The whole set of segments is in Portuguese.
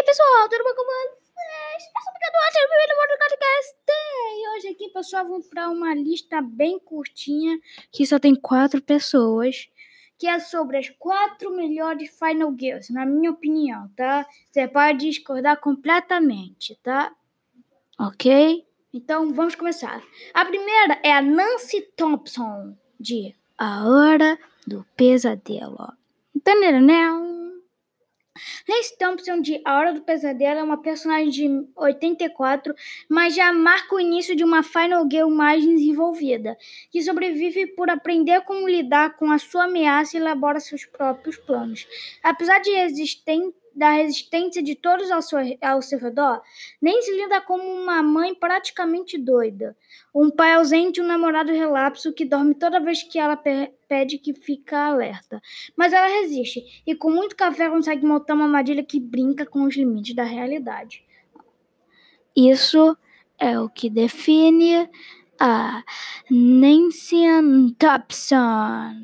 aí, pessoal? Tudo bom com vocês? Eu sou o Picador, seja bem-vindo ao podcast. E hoje aqui, pessoal, vamos para uma lista bem curtinha, que só tem quatro pessoas, que é sobre as quatro melhores Final Girls, na minha opinião, tá? Você pode discordar completamente, tá? Ok? Então, vamos começar. A primeira é a Nancy Thompson, de A Hora do Pesadelo. Entendeu, né? Nancy Thompson de A Hora do Pesadelo é uma personagem de 84, mas já marca o início de uma Final Girl mais desenvolvida, que sobrevive por aprender como lidar com a sua ameaça e elabora seus próprios planos. Apesar de resistente da resistência de todos ao seu, ao seu redor, Nancy lida como uma mãe praticamente doida, um pai ausente um namorado relapso que dorme toda vez que ela pede que fica alerta. Mas ela resiste e com muito café consegue montar uma armadilha que brinca com os limites da realidade. Isso é o que define a Nancy Thompson.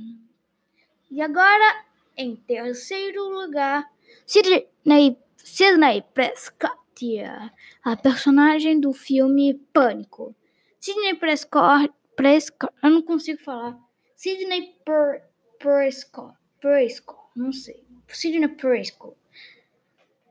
E agora, em terceiro lugar, Sidney, Sidney Prescott, a personagem do filme Pânico. Sidney Prescott, Prescott, eu não consigo falar. Sidney per, Prescott, Prescott, não sei. Sidney Prescott.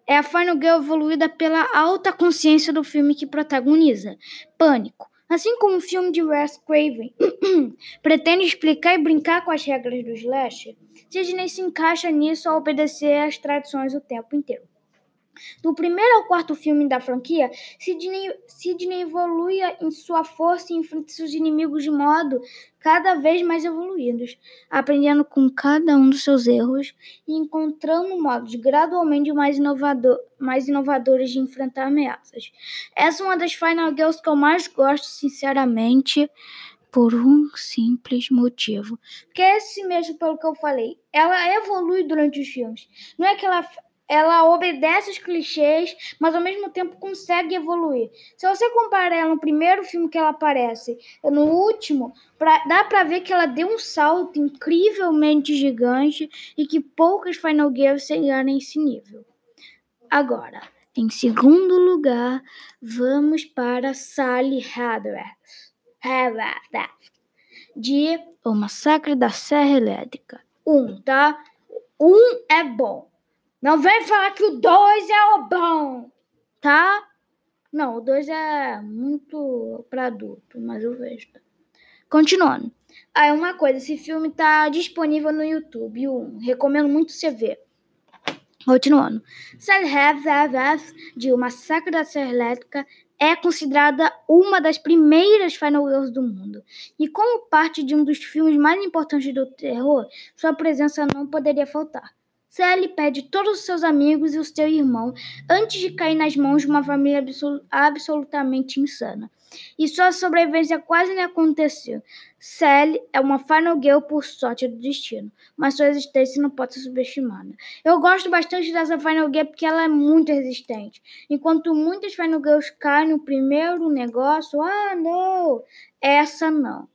É a Final Girl evoluída pela alta consciência do filme que protagoniza. Pânico. Assim como o filme de Wes Craven pretende explicar e brincar com as regras do slasher, Sidney se encaixa nisso ao obedecer às tradições o tempo inteiro. Do primeiro ao quarto filme da franquia, Sidney, Sidney evolui em sua força e enfrenta seus inimigos de modo cada vez mais evoluídos, aprendendo com cada um dos seus erros e encontrando modos gradualmente mais, inovador, mais inovadores de enfrentar ameaças. Essa é uma das Final Girls que eu mais gosto, sinceramente por um simples motivo. Que é esse mesmo pelo que eu falei. Ela evolui durante os filmes. Não é que ela, ela obedece os clichês, mas ao mesmo tempo consegue evoluir. Se você comparar ela no primeiro filme que ela aparece, no último, pra, dá pra ver que ela deu um salto incrivelmente gigante e que poucas Final Girls chegaram nesse nível. Agora, em segundo lugar, vamos para Sally Hadworth de O Massacre da Serra Elétrica. Um, tá? Um é bom. Não vem falar que o dois é o bom, tá? Não, o dois é muito pra adulto, mas eu vejo. Continuando. Aí, uma coisa, esse filme tá disponível no YouTube. Um, recomendo muito você ver. Continuando. Sally de O Massacre da Serra Elétrica é considerada uma das primeiras Final Girls do mundo. E como parte de um dos filmes mais importantes do terror, sua presença não poderia faltar. Sally perde todos os seus amigos e o seu irmão antes de cair nas mãos de uma família absolutamente insana e sua sobrevivência quase nem aconteceu. Sally é uma Final Girl por sorte do destino, mas sua existência não pode ser subestimada. Eu gosto bastante dessa Final Girl porque ela é muito resistente. Enquanto muitas Final Girls caem no primeiro negócio, ah, não, essa não.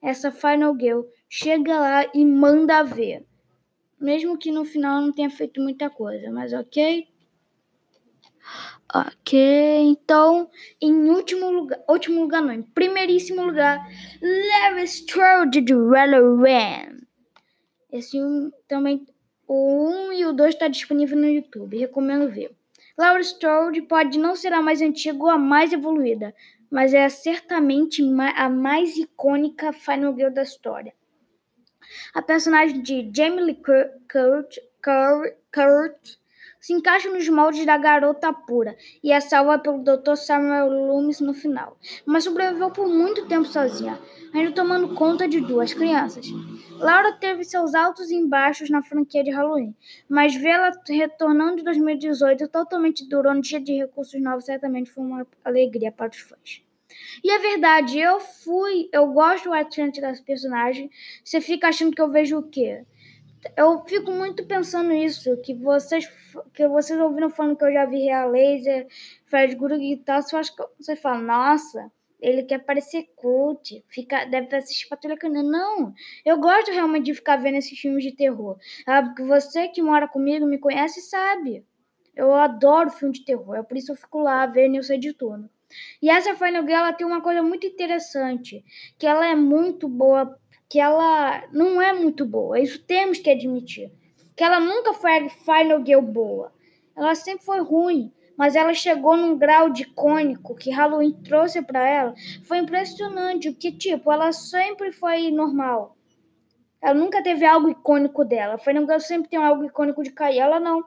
Essa Final Girl chega lá e manda ver. Mesmo que no final não tenha feito muita coisa, mas ok? Ok, então, em último lugar, último lugar não, em primeiríssimo lugar, Larry Strode de Ran. Esse um, também, o 1 um e o 2 está disponível no YouTube, recomendo ver. Laura Strode pode não ser a mais antiga ou a mais evoluída, mas é certamente a mais icônica Final Girl da história. A personagem de Jamie Lee Curtis se encaixa nos moldes da garota pura e é salva pelo Dr. Samuel Loomis no final, mas sobreviveu por muito tempo sozinha, ainda tomando conta de duas crianças. Laura teve seus altos e baixos na franquia de Halloween, mas vê-la retornando em 2018 totalmente durante dia de recursos novos certamente foi uma alegria para os fãs. E é verdade, eu fui, eu gosto bastante das personagens. Você fica achando que eu vejo o quê? eu fico muito pensando nisso, que vocês que vocês ouviram falando que eu já vi Real Laser, Fred Guru e tal, você, acha que, você fala, nossa, ele quer parecer cult, fica, deve assistir Patrulha Canina. Não, eu gosto realmente de ficar vendo esses filmes de terror. Sabe? Porque você que mora comigo, me conhece, sabe. Eu adoro filme de terror, é por isso eu fico lá vendo e eu sei de tudo. E essa Final Girl ela tem uma coisa muito interessante, que ela é muito boa, que ela não é muito boa, isso temos que admitir. Que ela nunca foi a Final Girl boa. Ela sempre foi ruim, mas ela chegou num grau de icônico que Halloween trouxe para ela. Foi impressionante, porque tipo, ela sempre foi normal. Ela nunca teve algo icônico dela. Final Girl sempre tem algo icônico de cair, ela não.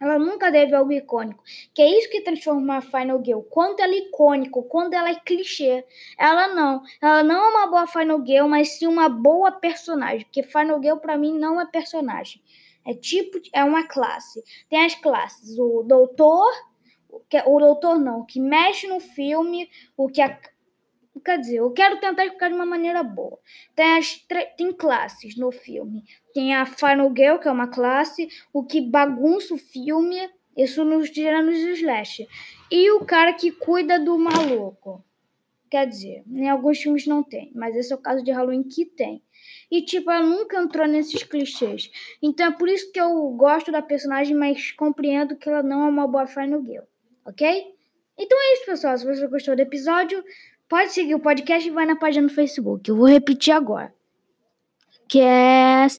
Ela nunca teve algo icônico. Que é isso que transforma a Final Girl. Quando ela é icônico, quando ela é clichê. Ela não. Ela não é uma boa Final Girl, mas sim uma boa personagem. Porque Final Girl, pra mim, não é personagem. É tipo, é uma classe. Tem as classes. O doutor, o doutor não, o que mexe no filme, o que a, Quer dizer, eu quero tentar explicar de uma maneira boa. Tem, as, tem classes no filme. Tem a Final Girl, que é uma classe, o que bagunça o filme, isso nos gêneros slash. E o cara que cuida do maluco. Quer dizer, em alguns filmes não tem, mas esse é o caso de Halloween que tem. E, tipo, ela nunca entrou nesses clichês. Então é por isso que eu gosto da personagem, mas compreendo que ela não é uma boa Final Girl, ok? Então é isso, pessoal. Se você gostou do episódio, Pode seguir o podcast e vai na página no Facebook. Eu vou repetir agora. Que é